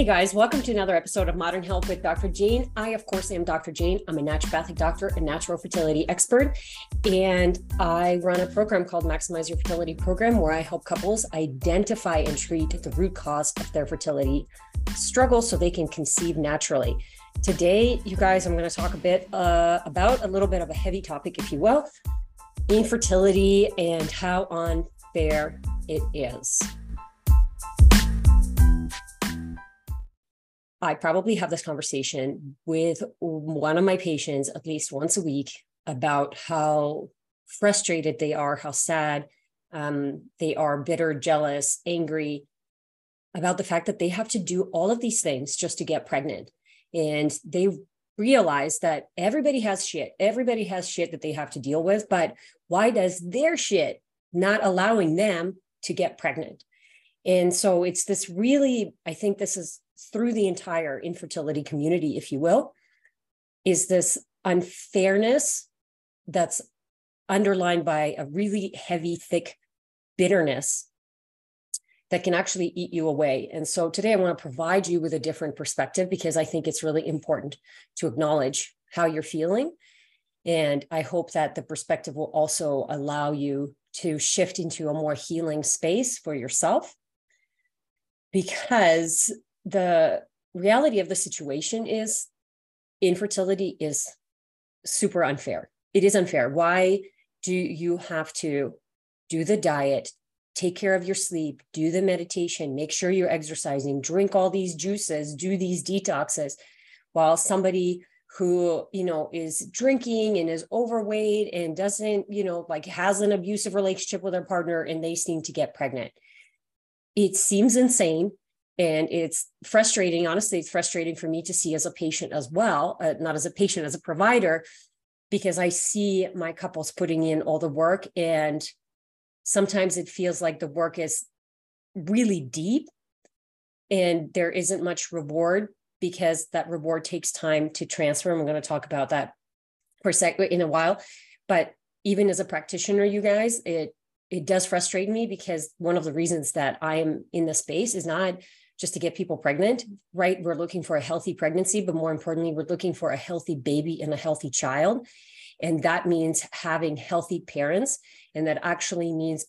Hey guys, welcome to another episode of Modern Health with Dr. Jane. I, of course, am Dr. Jane. I'm a naturopathic doctor and natural fertility expert. And I run a program called Maximize Your Fertility Program where I help couples identify and treat the root cause of their fertility struggle so they can conceive naturally. Today, you guys, I'm going to talk a bit uh, about a little bit of a heavy topic, if you will infertility and how unfair it is. I probably have this conversation with one of my patients at least once a week about how frustrated they are, how sad um, they are, bitter, jealous, angry about the fact that they have to do all of these things just to get pregnant. And they realize that everybody has shit. Everybody has shit that they have to deal with. But why does their shit not allowing them to get pregnant? And so it's this really, I think this is through the entire infertility community, if you will, is this unfairness that's underlined by a really heavy, thick bitterness that can actually eat you away. And so today I want to provide you with a different perspective because I think it's really important to acknowledge how you're feeling. And I hope that the perspective will also allow you to shift into a more healing space for yourself because the reality of the situation is infertility is super unfair. It is unfair. Why do you have to do the diet, take care of your sleep, do the meditation, make sure you're exercising, drink all these juices, do these detoxes, while somebody who you know is drinking and is overweight and doesn't you know like has an abusive relationship with their partner and they seem to get pregnant it seems insane and it's frustrating honestly it's frustrating for me to see as a patient as well uh, not as a patient as a provider because i see my couples putting in all the work and sometimes it feels like the work is really deep and there isn't much reward because that reward takes time to transfer. And we're going to talk about that a second in a while. But even as a practitioner you guys it it does frustrate me because one of the reasons that I am in the space is not just to get people pregnant, right? We're looking for a healthy pregnancy, but more importantly, we're looking for a healthy baby and a healthy child. And that means having healthy parents. And that actually means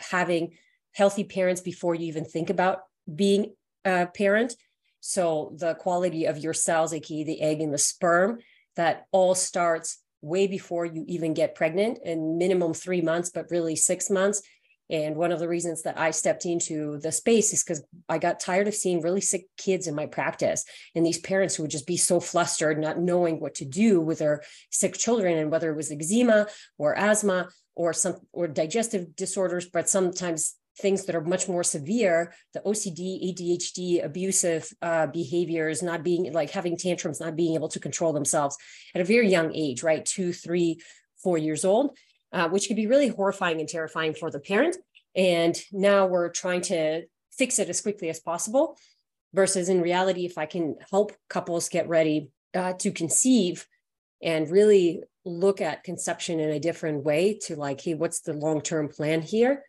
having healthy parents before you even think about being a parent. So the quality of your cells, aka the egg and the sperm, that all starts way before you even get pregnant and minimum three months, but really six months and one of the reasons that I stepped into the space is because I got tired of seeing really sick kids in my practice. And these parents who would just be so flustered, not knowing what to do with their sick children and whether it was eczema or asthma or some or digestive disorders, but sometimes things that are much more severe the ocd adhd abusive uh, behaviors not being like having tantrums not being able to control themselves at a very young age right? Two three four years old uh, which could be really horrifying and terrifying for the parent. And now we're trying to fix it as quickly as possible. Versus in reality, if I can help couples get ready uh, to conceive and really look at conception in a different way to like, hey, what's the long term plan here?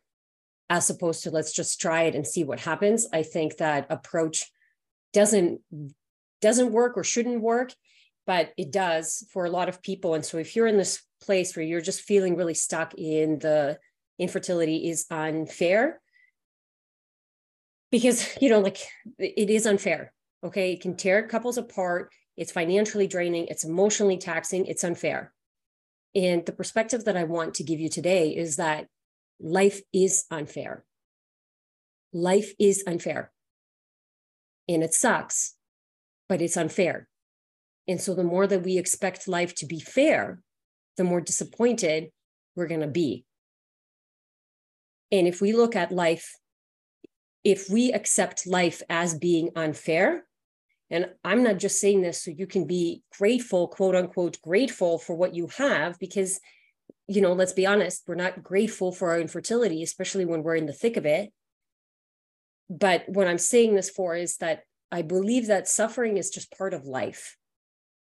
As opposed to let's just try it and see what happens. I think that approach doesn't doesn't work or shouldn't work but it does for a lot of people and so if you're in this place where you're just feeling really stuck in the infertility is unfair. Because you know like it is unfair okay? It can tear couples apart. It's financially draining. It's emotionally taxing. It's unfair. And the perspective that i want to give you today is that life is unfair. Life is unfair. And it sucks but it's unfair. And so the more that we expect life to be fair the more disappointed we're going to be. And if we look at life, if we accept life as being unfair, and I'm not just saying this so you can be grateful, quote unquote, grateful for what you have, because, you know, let's be honest, we're not grateful for our infertility, especially when we're in the thick of it. But what I'm saying this for is that I believe that suffering is just part of life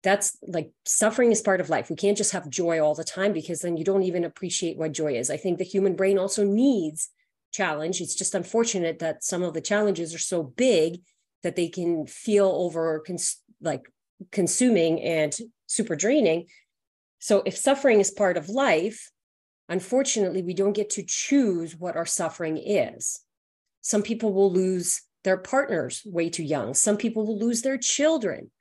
that's like suffering is part of life. We can't just have joy all the time because then you don't even appreciate what joy is. I think the human brain also needs challenge. It's just unfortunate that some of the challenges are so big that they can feel over cons- like consuming and super draining. So if suffering is part of life, unfortunately, we don't get to choose what our suffering is. Some people will lose their partners way too young. Some people will lose their children.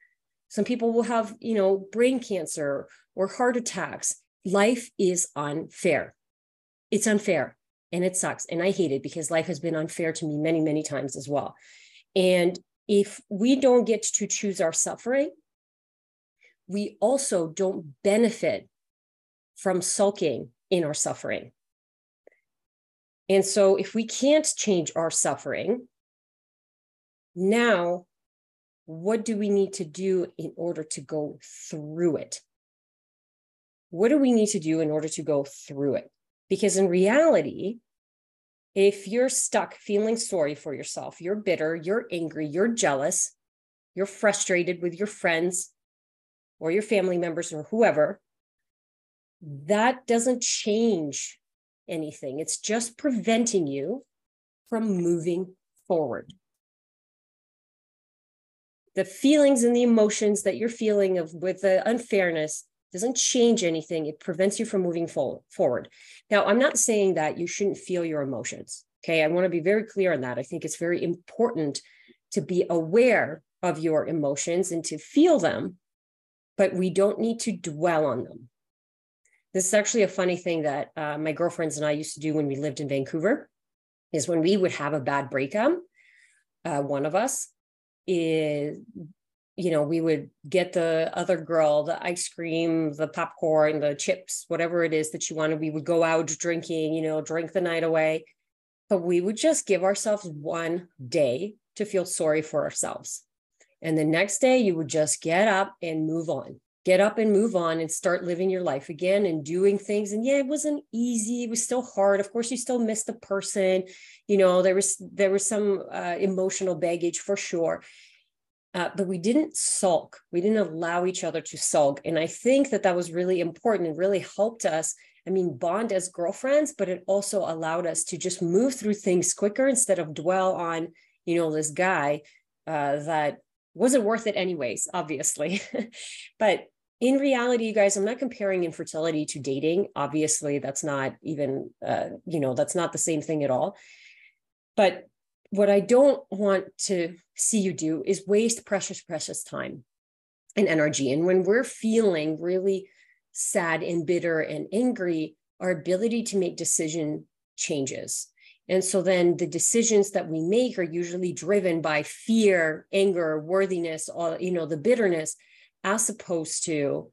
Some people will have, you know, brain cancer or heart attacks. Life is unfair. It's unfair and it sucks. And I hate it because life has been unfair to me many, many times as well. And if we don't get to choose our suffering, we also don't benefit from sulking in our suffering. And so, if we can't change our suffering, now what do we need to do in order to go through it? What do we need to do in order to go through it? Because in reality, if you're stuck feeling sorry for yourself, you're bitter, you're angry, you're jealous, you're frustrated with your friends or your family members or whoever, that doesn't change anything. It's just preventing you from moving forward. The feelings and the emotions that you're feeling of with the unfairness doesn't change anything. It prevents you from moving forward. Now, I'm not saying that you shouldn't feel your emotions. Okay. I want to be very clear on that. I think it's very important to be aware of your emotions and to feel them, but we don't need to dwell on them. This is actually a funny thing that uh, my girlfriends and I used to do when we lived in Vancouver. Is when we would have a bad breakup, uh, one of us is you know, we would get the other girl the ice cream, the popcorn, the chips, whatever it is that she wanted. We would go out drinking, you know, drink the night away. But we would just give ourselves one day to feel sorry for ourselves. And the next day, you would just get up and move on. Get up and move on and start living your life again and doing things. And yeah, it wasn't easy. It was still hard. Of course, you still miss the person. You know, there was there was some uh, emotional baggage for sure uh, but we didn't sulk. We didn't allow each other to sulk. And I think that that was really important and really helped us. I mean, bond as girlfriends, but it also allowed us to just move through things quicker instead of dwell on, you know, this guy uh, that wasn't worth it anyways, obviously. but in reality, you guys, I'm not comparing infertility to dating. Obviously, that's not even, uh, you know, that's not the same thing at all. But what I don't want to see you do is waste precious, precious time and energy. And when we're feeling really sad and bitter and angry, our ability to make decision changes. And so then the decisions that we make are usually driven by fear, anger, worthiness, all you know, the bitterness, as opposed to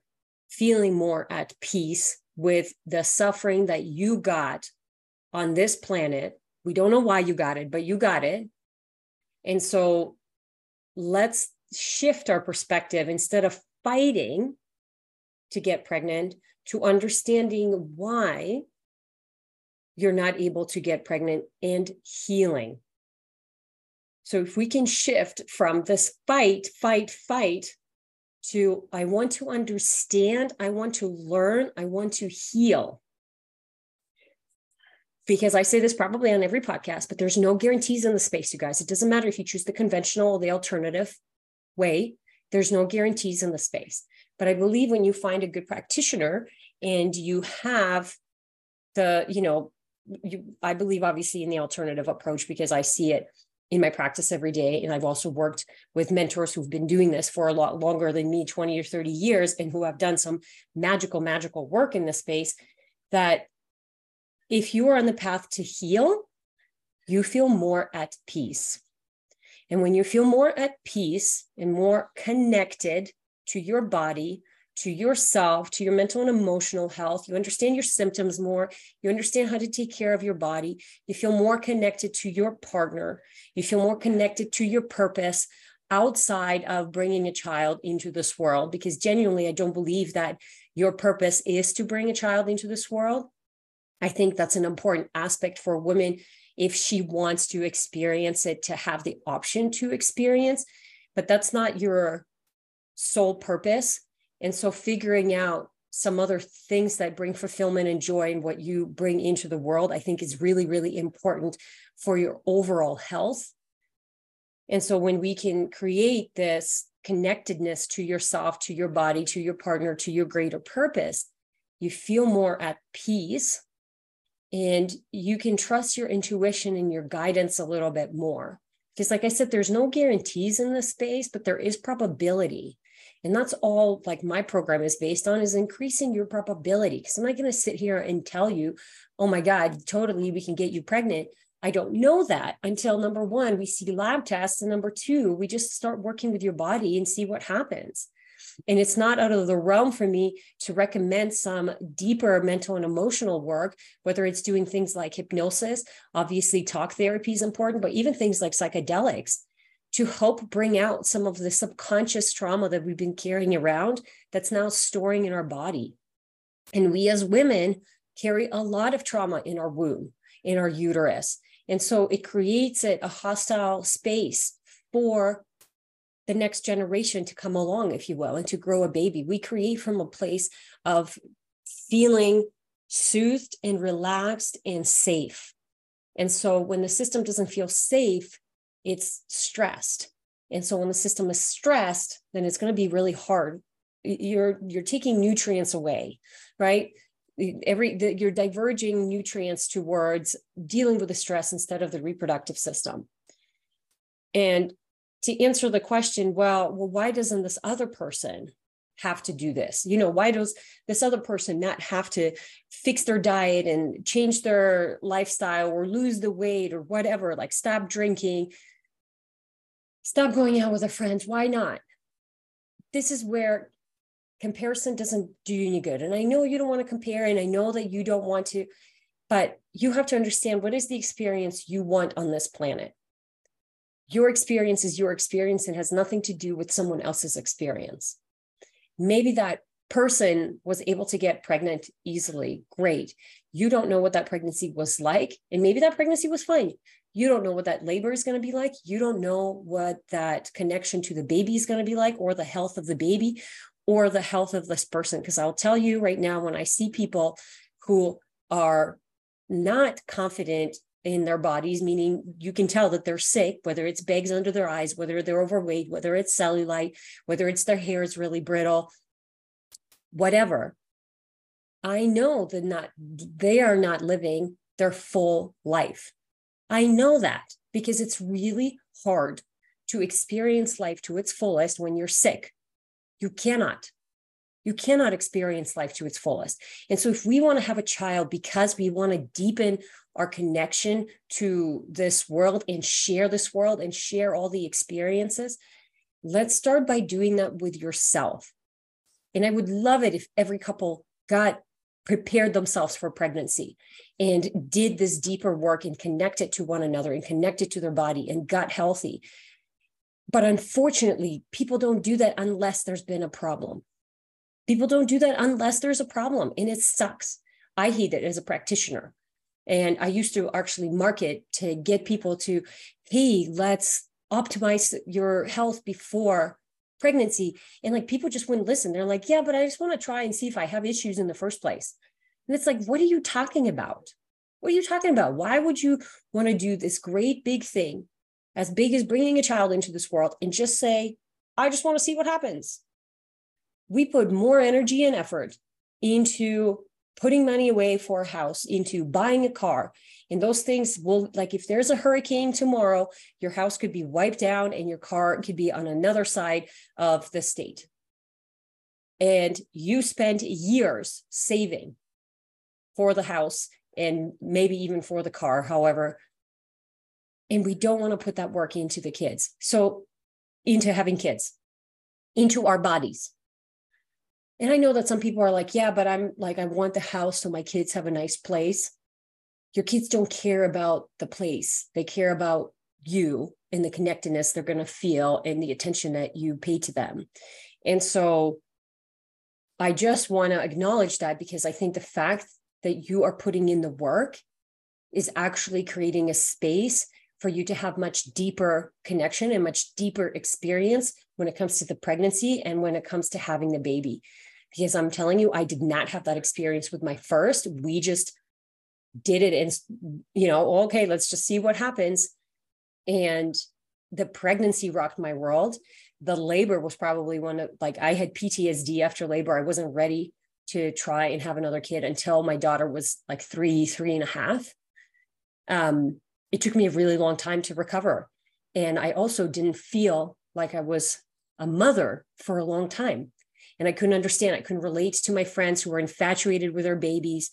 feeling more at peace with the suffering that you got on this planet we don't know why you got it, but you got it. And so let's shift our perspective instead of fighting to get pregnant to understanding why you're not able to get pregnant and healing. So if we can shift from this fight, fight, fight to I want to understand, I want to learn, I want to heal because I say this probably on every podcast, but there's no guarantees in the space, you guys. It doesn't matter if you choose the conventional or the alternative way, there's no guarantees in the space. But I believe when you find a good practitioner and you have the, you know, you, I believe obviously in the alternative approach because I see it in my practice every day. And I've also worked with mentors who've been doing this for a lot longer than me, 20 or 30 years, and who have done some magical, magical work in this space that if you are on the path to heal, you feel more at peace. And when you feel more at peace and more connected to your body, to yourself, to your mental and emotional health, you understand your symptoms more, you understand how to take care of your body, you feel more connected to your partner, you feel more connected to your purpose outside of bringing a child into this world. Because genuinely, I don't believe that your purpose is to bring a child into this world. I think that's an important aspect for women if she wants to experience it to have the option to experience, but that's not your sole purpose. And so figuring out some other things that bring fulfillment and joy and what you bring into the world, I think is really, really important for your overall health. And so when we can create this connectedness to yourself, to your body, to your partner, to your greater purpose, you feel more at peace and you can trust your intuition and your guidance a little bit more. Because, like I said, there's no guarantees in this space, but there is probability. And that's all like my program is based on is increasing your probability. Because I'm not going to sit here and tell you, oh my God, totally, we can get you pregnant. I don't know that until number one, we see lab tests. And number two, we just start working with your body and see what happens. And it's not out of the realm for me to recommend some deeper mental and emotional work, whether it's doing things like hypnosis, obviously, talk therapy is important, but even things like psychedelics to help bring out some of the subconscious trauma that we've been carrying around that's now storing in our body. And we as women carry a lot of trauma in our womb, in our uterus. And so it creates it a hostile space for the next generation to come along, if you will, and to grow a baby. We create from a place of feeling soothed and relaxed and safe. And so when the system doesn't feel safe, it's stressed. And so when the system is stressed, then it's going to be really hard. You're you're taking nutrients away, right? Every the, you're diverging nutrients towards dealing with the stress instead of the reproductive system. And to answer the question, well, well, why doesn't this other person have to do this? You know, why does this other person not have to fix their diet and change their lifestyle or lose the weight or whatever, like stop drinking, stop going out with their friends? Why not? This is where comparison doesn't do you any good. And I know you don't want to compare, and I know that you don't want to, but you have to understand what is the experience you want on this planet your experience is your experience and has nothing to do with someone else's experience. Maybe that person was able to get pregnant easily. Great. You don't know what that pregnancy was like. And maybe that pregnancy was fine. You don't know what that labor is going to be like. You don't know what that connection to the baby is going to be like, or the health of the baby, or the health of this person. Because I'll tell you right now, when I see people who are not confident in their bodies, meaning you can tell that they're sick, whether it's bags under their eyes, whether they're overweight, whether it's cellulite, whether it's their hair is really brittle, whatever. I know that not they are not living their full life. I know that because it's really hard to experience life to its fullest when you're sick. You cannot. You cannot experience life to its fullest. And so, if we want to have a child because we want to deepen our connection to this world and share this world and share all the experiences, let's start by doing that with yourself. And I would love it if every couple got prepared themselves for pregnancy and did this deeper work and connected to one another and connected to their body and got healthy. But unfortunately, people don't do that unless there's been a problem. People don't do that unless there's a problem, and it sucks. I hate it as a practitioner. And I used to actually market to get people to, hey, let's optimize your health before pregnancy. And like people just wouldn't listen. They're like, yeah, but I just want to try and see if I have issues in the first place. And it's like, what are you talking about? What are you talking about? Why would you want to do this great big thing, as big as bringing a child into this world, and just say, I just want to see what happens? We put more energy and effort into putting money away for a house into buying a car and those things will like if there's a hurricane tomorrow your house could be wiped down and your car could be on another side of the state. And you spent years saving for the house and maybe even for the car however. And we don't want to put that work into the kids. So into having kids into our bodies. And I know that some people are like, yeah, but I'm like, I want the house so my kids have a nice place. Your kids don't care about the place, they care about you and the connectedness they're going to feel and the attention that you pay to them. And so I just want to acknowledge that because I think the fact that you are putting in the work is actually creating a space for you to have much deeper connection and much deeper experience when it comes to the pregnancy and when it comes to having the baby because I'm telling you, I did not have that experience with my first. We just did it and, you know, okay, let's just see what happens. And the pregnancy rocked my world. The labor was probably one of like I had PTSD after labor. I wasn't ready to try and have another kid until my daughter was like three, three and a half. Um, it took me a really long time to recover. And I also didn't feel like I was a mother for a long time. And I couldn't understand. I couldn't relate to my friends who were infatuated with their babies.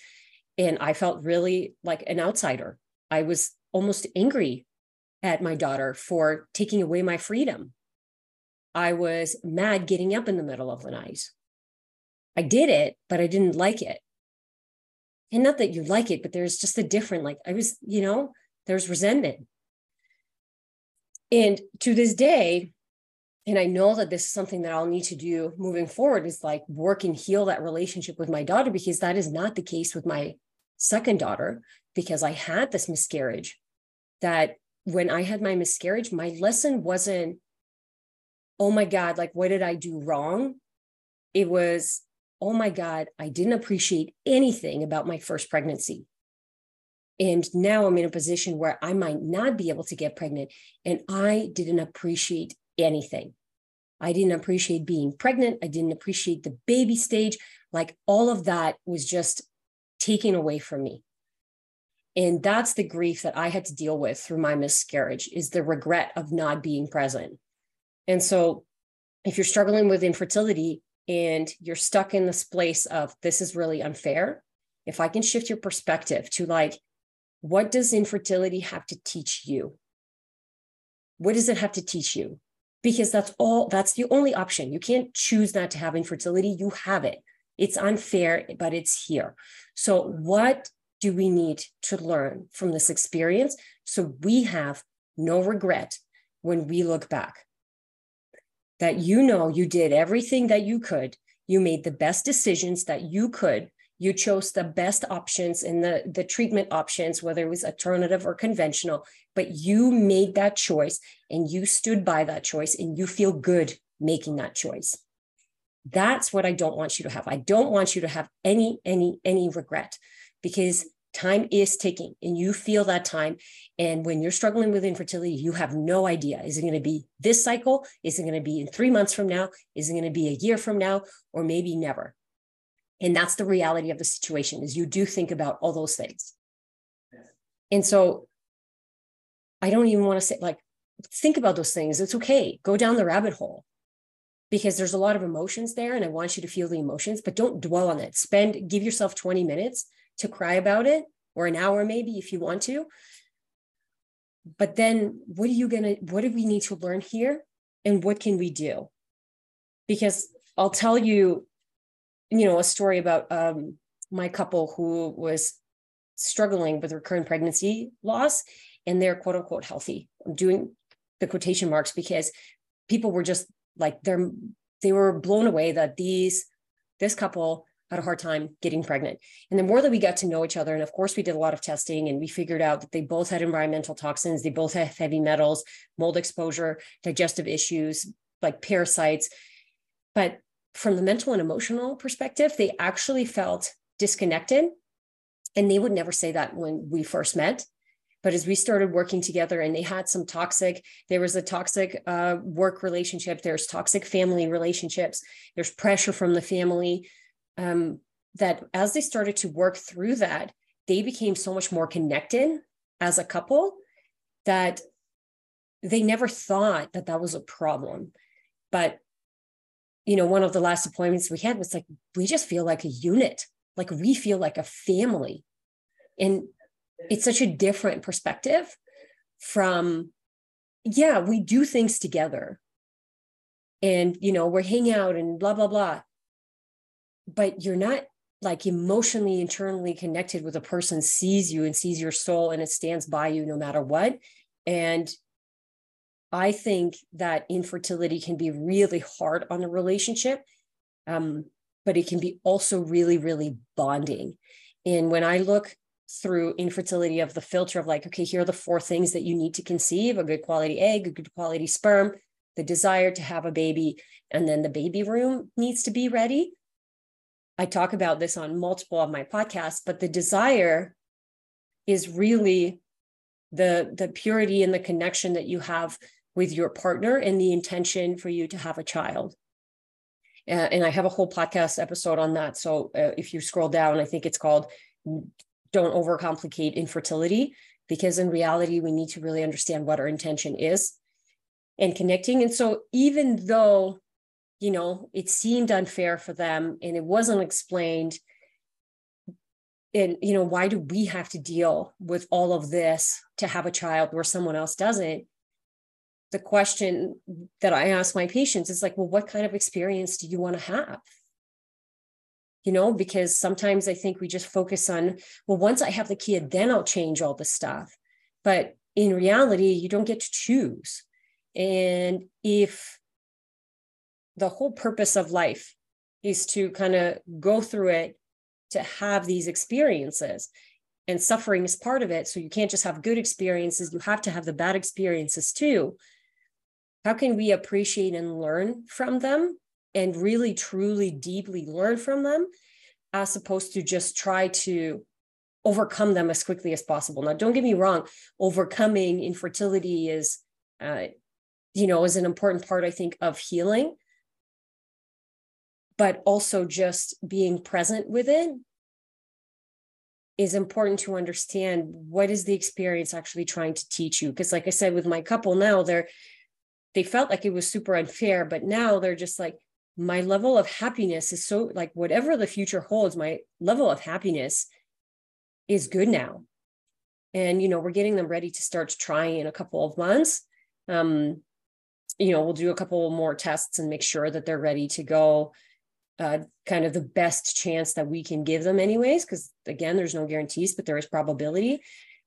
And I felt really like an outsider. I was almost angry at my daughter for taking away my freedom. I was mad getting up in the middle of the night. I did it, but I didn't like it. And not that you like it, but there's just a different, like I was, you know, there's resentment. And to this day, and I know that this is something that I'll need to do moving forward is like work and heal that relationship with my daughter because that is not the case with my second daughter because I had this miscarriage that when I had my miscarriage, my lesson wasn't, oh my God, like, what did I do wrong? It was, oh my God, I didn't appreciate anything about my first pregnancy. And now I'm in a position where I might not be able to get pregnant. And I didn't appreciate anything. I didn't appreciate being pregnant. I didn't appreciate the baby stage. Like all of that was just taken away from me. And that's the grief that i had to deal with through my miscarriage is the regret of not being present. And so if you're struggling with infertility and you're stuck in this place of this is really unfair if i can shift your perspective to like what does infertility have to teach you? What does it have to teach you? Because that's all that's the only option. You can't choose not to have infertility. You have it it's unfair but it's here so what do we need to learn from this experience so we have no regret when we look back? That you know you did everything that you could, you made the best decisions that you could. You chose the best options in the, the treatment options, whether it was alternative or conventional, but you made that choice and you stood by that choice and you feel good making that choice. That's what I don't want you to have. I don't want you to have any, any, any regret because time is ticking and you feel that time. And when you're struggling with infertility, you have no idea. Is it going to be this cycle? Is it going to be in three months from now? Is it going to be a year from now? Or maybe never? And that's the reality of the situation is you do think about all those things. And so I don't even want to say like, think about those things. It's okay. Go down the rabbit hole because there's a lot of emotions there and I want you to feel the emotions, but don't dwell on it. Spend, give yourself 20 minutes to cry about it or an hour maybe if you want to. But then what are you going to what do we need to learn here and what can we do? Because i'll tell you you know a story about um, my couple who was struggling with recurrent pregnancy loss and they're quote unquote healthy. I'm doing the quotation marks because people were just like they're they were blown away that these this couple had a hard time getting pregnant. And the more that we got to know each other, and of course, we did a lot of testing and we figured out that they both had environmental toxins, they both have heavy metals, mold exposure, digestive issues, like parasites. But from the mental and emotional perspective, they actually felt disconnected. And they would never say that when we first met. But as we started working together and they had some toxic, there was a toxic uh, work relationship, there's toxic family relationships, there's pressure from the family um, that as they started to work through that, they became so much more connected as a couple that they never thought that that was a problem. But, you know, one of the last appointments we had was like, we just feel like a unit, like we feel like a family. And it's such a different perspective from, yeah, we do things together. And, you know, we're hanging out and blah, blah, blah. But you're not like emotionally internally connected with a person sees you and sees your soul and it stands by you no matter what. And i think that infertility can be really hard on a relationship um, but it can be also really really bonding. And when i look through infertility of the filter of like okay here are the four things that you need to conceive a good quality egg a good quality sperm the desire to have a baby and then the baby room needs to be ready I talk about this on multiple of my podcasts, but the desire is really the the purity and the connection that you have with your partner and the intention for you to have a child. Uh, and I have a whole podcast episode on that. So uh, if you scroll down, I think it's called Don't Overcomplicate Infertility, because in reality, we need to really understand what our intention is and connecting. And so even though, you know, it seemed unfair for them and it wasn't explained, and you know why do we have to deal with all of this to have a child where someone else doesn't the question that I ask my patients is like, well, what kind of experience do you want to have? You know, because sometimes I think we just focus on, well, once I have the kid, then I'll change all the stuff. But in reality, you don't get to choose. And if the whole purpose of life is to kind of go through it to have these experiences, and suffering is part of it. So you can't just have good experiences, you have to have the bad experiences too how can we appreciate and learn from them and really truly deeply learn from them as opposed to just try to overcome them as quickly as possible. Now don't get me wrong overcoming infertility is uh, you know is an important part i think of healing. But also just being present with it is important to understand what is the experience actually trying to teach you. Because like i said with my couple now they're they felt like it was super unfair but now they're just like my level of happiness is so like whatever the future holds my level of happiness is good now. And you know we're getting them ready to start trying in a couple of months. Um you know we'll do a couple more tests and make sure that they're ready to go. Uh, kind of the best chance that we can give them anyways because again there's no guarantees but there is probability.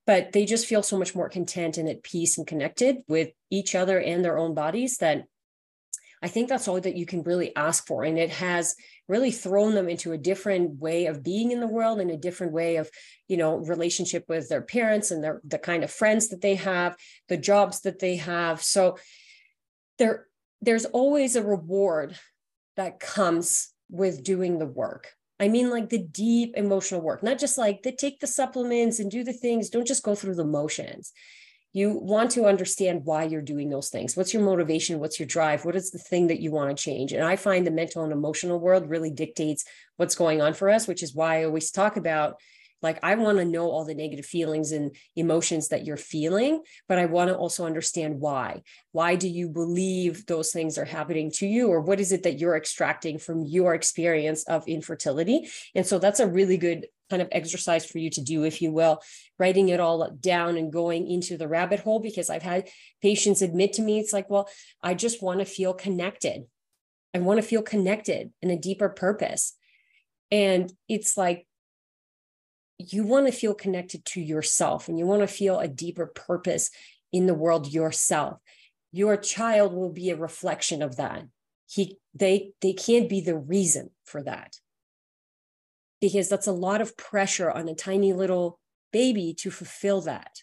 But they just feel so much more content and at peace and connected with each other and their own bodies that I think that's all that you can really ask for. And it has really thrown them into a different way of being in the world and a different way of, you know, relationship with their parents and their the kind of friends that they have, the jobs that they have. So there, there's always a reward that comes with doing the work. I mean, like the deep emotional work, not just like the take the supplements and do the things. Don't just go through the motions. You want to understand why you're doing those things. What's your motivation? What's your drive? What is the thing that you want to change? And I find the mental and emotional world really dictates what's going on for us, which is why I always talk about like, I want to know all the negative feelings and emotions that you're feeling, but I want to also understand why. Why do you believe those things are happening to you? Or what is it that you're extracting from your experience of infertility? And so that's a really good kind of exercise for you to do, if you will, writing it all down and going into the rabbit hole. Because I've had patients admit to me, it's like, well, I just want to feel connected. I want to feel connected in a deeper purpose. And it's like, you want to feel connected to yourself and you want to feel a deeper purpose in the world yourself your child will be a reflection of that he they they can't be the reason for that because that's a lot of pressure on a tiny little baby to fulfill that.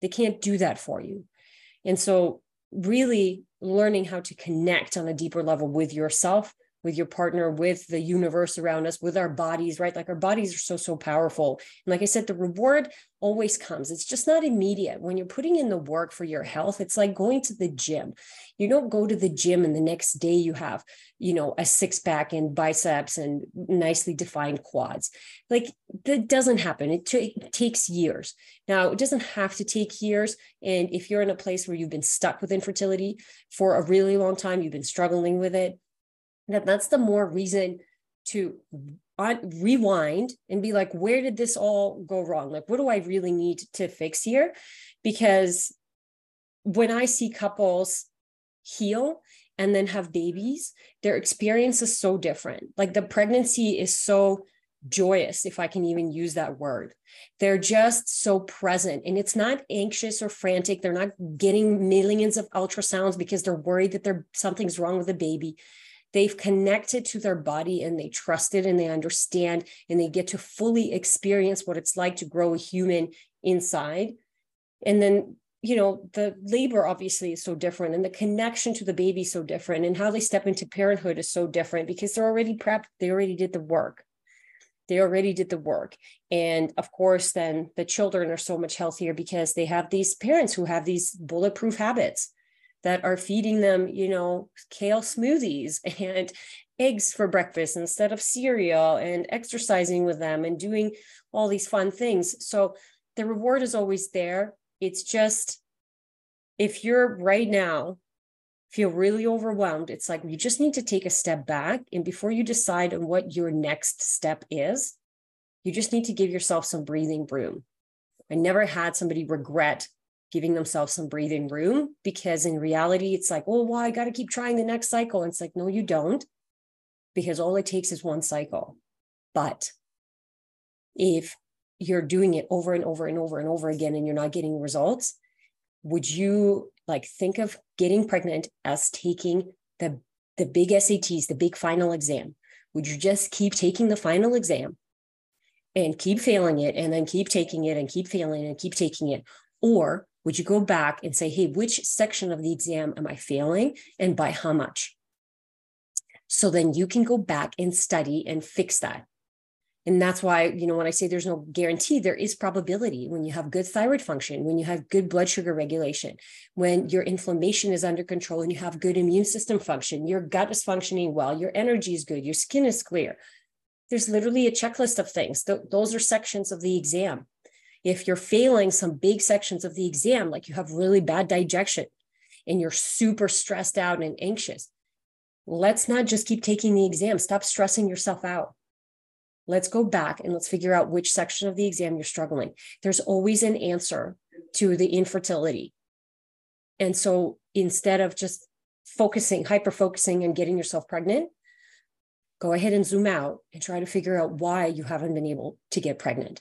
They can't do that for you. And so really learning how to connect on a deeper level with yourself with your partner, with the universe around us, with our bodies, right? Like our bodies are so, so powerful. And like I said, the reward always comes. It's just not immediate. When you're putting in the work for your health, it's like going to the gym. You don't go to the gym and the next day you have, you know, a six pack and biceps and nicely defined quads. Like that doesn't happen. It, t- it takes years. Now, it doesn't have to take years. And if you're in a place where you've been stuck with infertility for a really long time, you've been struggling with it, that that's the more reason to rewind and be like where did this all go wrong? Like what do i really need to fix here? Because when i see couples heal and then have babies their experience is so different. Like the pregnancy is so joyous if i can even use that word. They're just so present and it's not anxious or frantic. They're not getting millions of ultrasounds because they're worried that there something's wrong with the baby they've connected to their body and they trust it and they understand and they get to fully experience what it's like to grow a human inside. And then you know the labor obviously is so different and the connection to the baby so different and how they step into parenthood is so different because they're already prepped they already did the work. They already did the work. And of course then the children are so much healthier because they have these parents who have these bulletproof habits that are feeding them, you know, kale smoothies and eggs for breakfast instead of cereal and exercising with them and doing all these fun things. So the reward is always there. It's just if you're right now feel really overwhelmed, it's like you just need to take a step back. And before you decide on what your next step is, you just need to give yourself some breathing room. I never had somebody regret giving themselves some breathing room because in reality, it's like, oh, well, I got to keep trying the next cycle. And it's like, no, you don't, because all it takes is one cycle. But if you're doing it over and over and over and over again and you're not getting results, would you like think of getting pregnant as taking the the big SATs, the big final exam? Would you just keep taking the final exam and keep failing it and then keep taking it and keep failing it and keep taking it? Or would you go back and say, hey, which section of the exam am I failing and by how much? So then you can go back and study and fix that. And that's why, you know, when I say there's no guarantee, there is probability when you have good thyroid function, when you have good blood sugar regulation, when your inflammation is under control and you have good immune system function, your gut is functioning well, your energy is good, your skin is clear. There's literally a checklist of things. Th- those are sections of the exam. If you're failing some big sections of the exam, like you have really bad digestion and you're super stressed out and anxious, let's not just keep taking the exam. Stop stressing yourself out Let's go back and let's figure out which section of the exam you're struggling. There's always an answer to the infertility. And so instead of just focusing, hyper focusing and getting yourself pregnant, go ahead and zoom out and try to figure out why you haven't been able to get pregnant.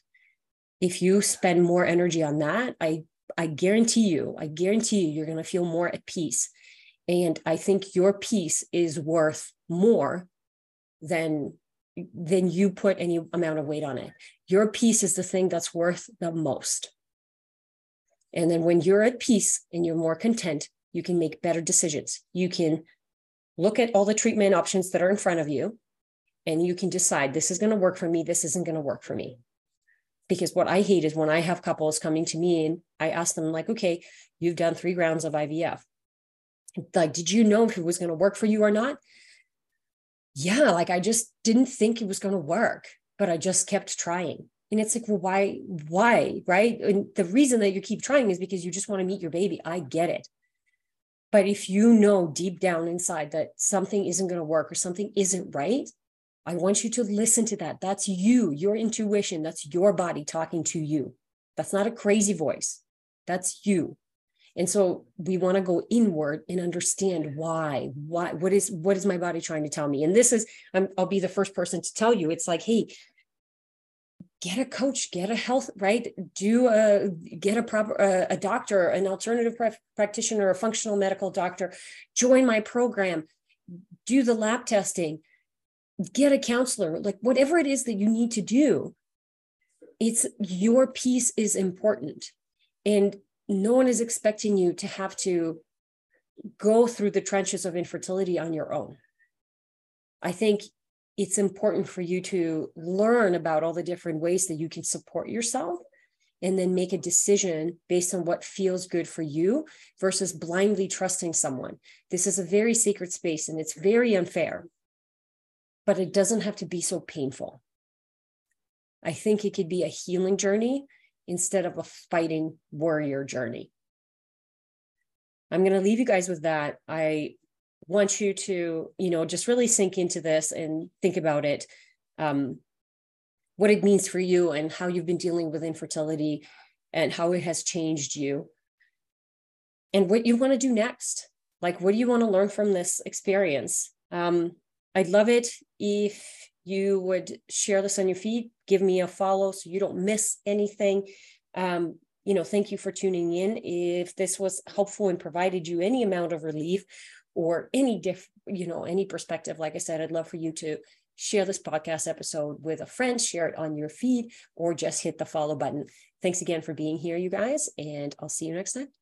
If you spend more energy on that, I I guarantee you, I guarantee you you're going to feel more at peace. And I think your peace is worth more than than you put any amount of weight on it. Your peace is the thing that's worth the most. And then when you're at peace and you're more content, you can make better decisions. You can look at all the treatment options that are in front of you and you can decide this is going to work for me, this isn't going to work for me. Because what I hate is when I have couples coming to me and I ask them, like, okay, you've done three rounds of IVF. Like, did you know if it was going to work for you or not? yeah, like I just didn't think it was going to work, but I just kept trying. And it's like, well, why, why, right? And the reason that you keep trying is because you just want to meet your baby. I get it. But if you know deep down inside that something isn't going to work or something isn't right, I want you to listen to that. That's you, your intuition. That's your body talking to you. That's not a crazy voice. That's you and so we want to go inward and understand why why what is what is my body trying to tell me and this is i will be the first person to tell you it's like hey get a coach get a health right do a get a proper a, a doctor an alternative practitioner a functional medical doctor join my program do the lab testing get a counselor like whatever it is that you need to do it's your peace is important and no one is expecting you to have to go through the trenches of infertility on your own. I think it's important for you to learn about all the different ways that you can support yourself and then make a decision based on what feels good for you versus blindly trusting someone. This is a very sacred space and it's very unfair, but it doesn't have to be so painful. I think it could be a healing journey instead of a fighting warrior journey. I'm going to leave you guys with that. I want you to, you know, just really sink into this and think about it, um, what it means for you and how you've been dealing with infertility and how it has changed you and what you want to do next. Like, what do you want to learn from this experience? Um, I'd love it if you would share this on your feed, give me a follow so you don't miss anything. Um, you know, thank you for tuning in. If this was helpful and provided you any amount of relief or any diff, you know, any perspective, like I said, I'd love for you to share this podcast episode with a friend, share it on your feed, or just hit the follow button. Thanks again for being here, you guys, and I'll see you next time.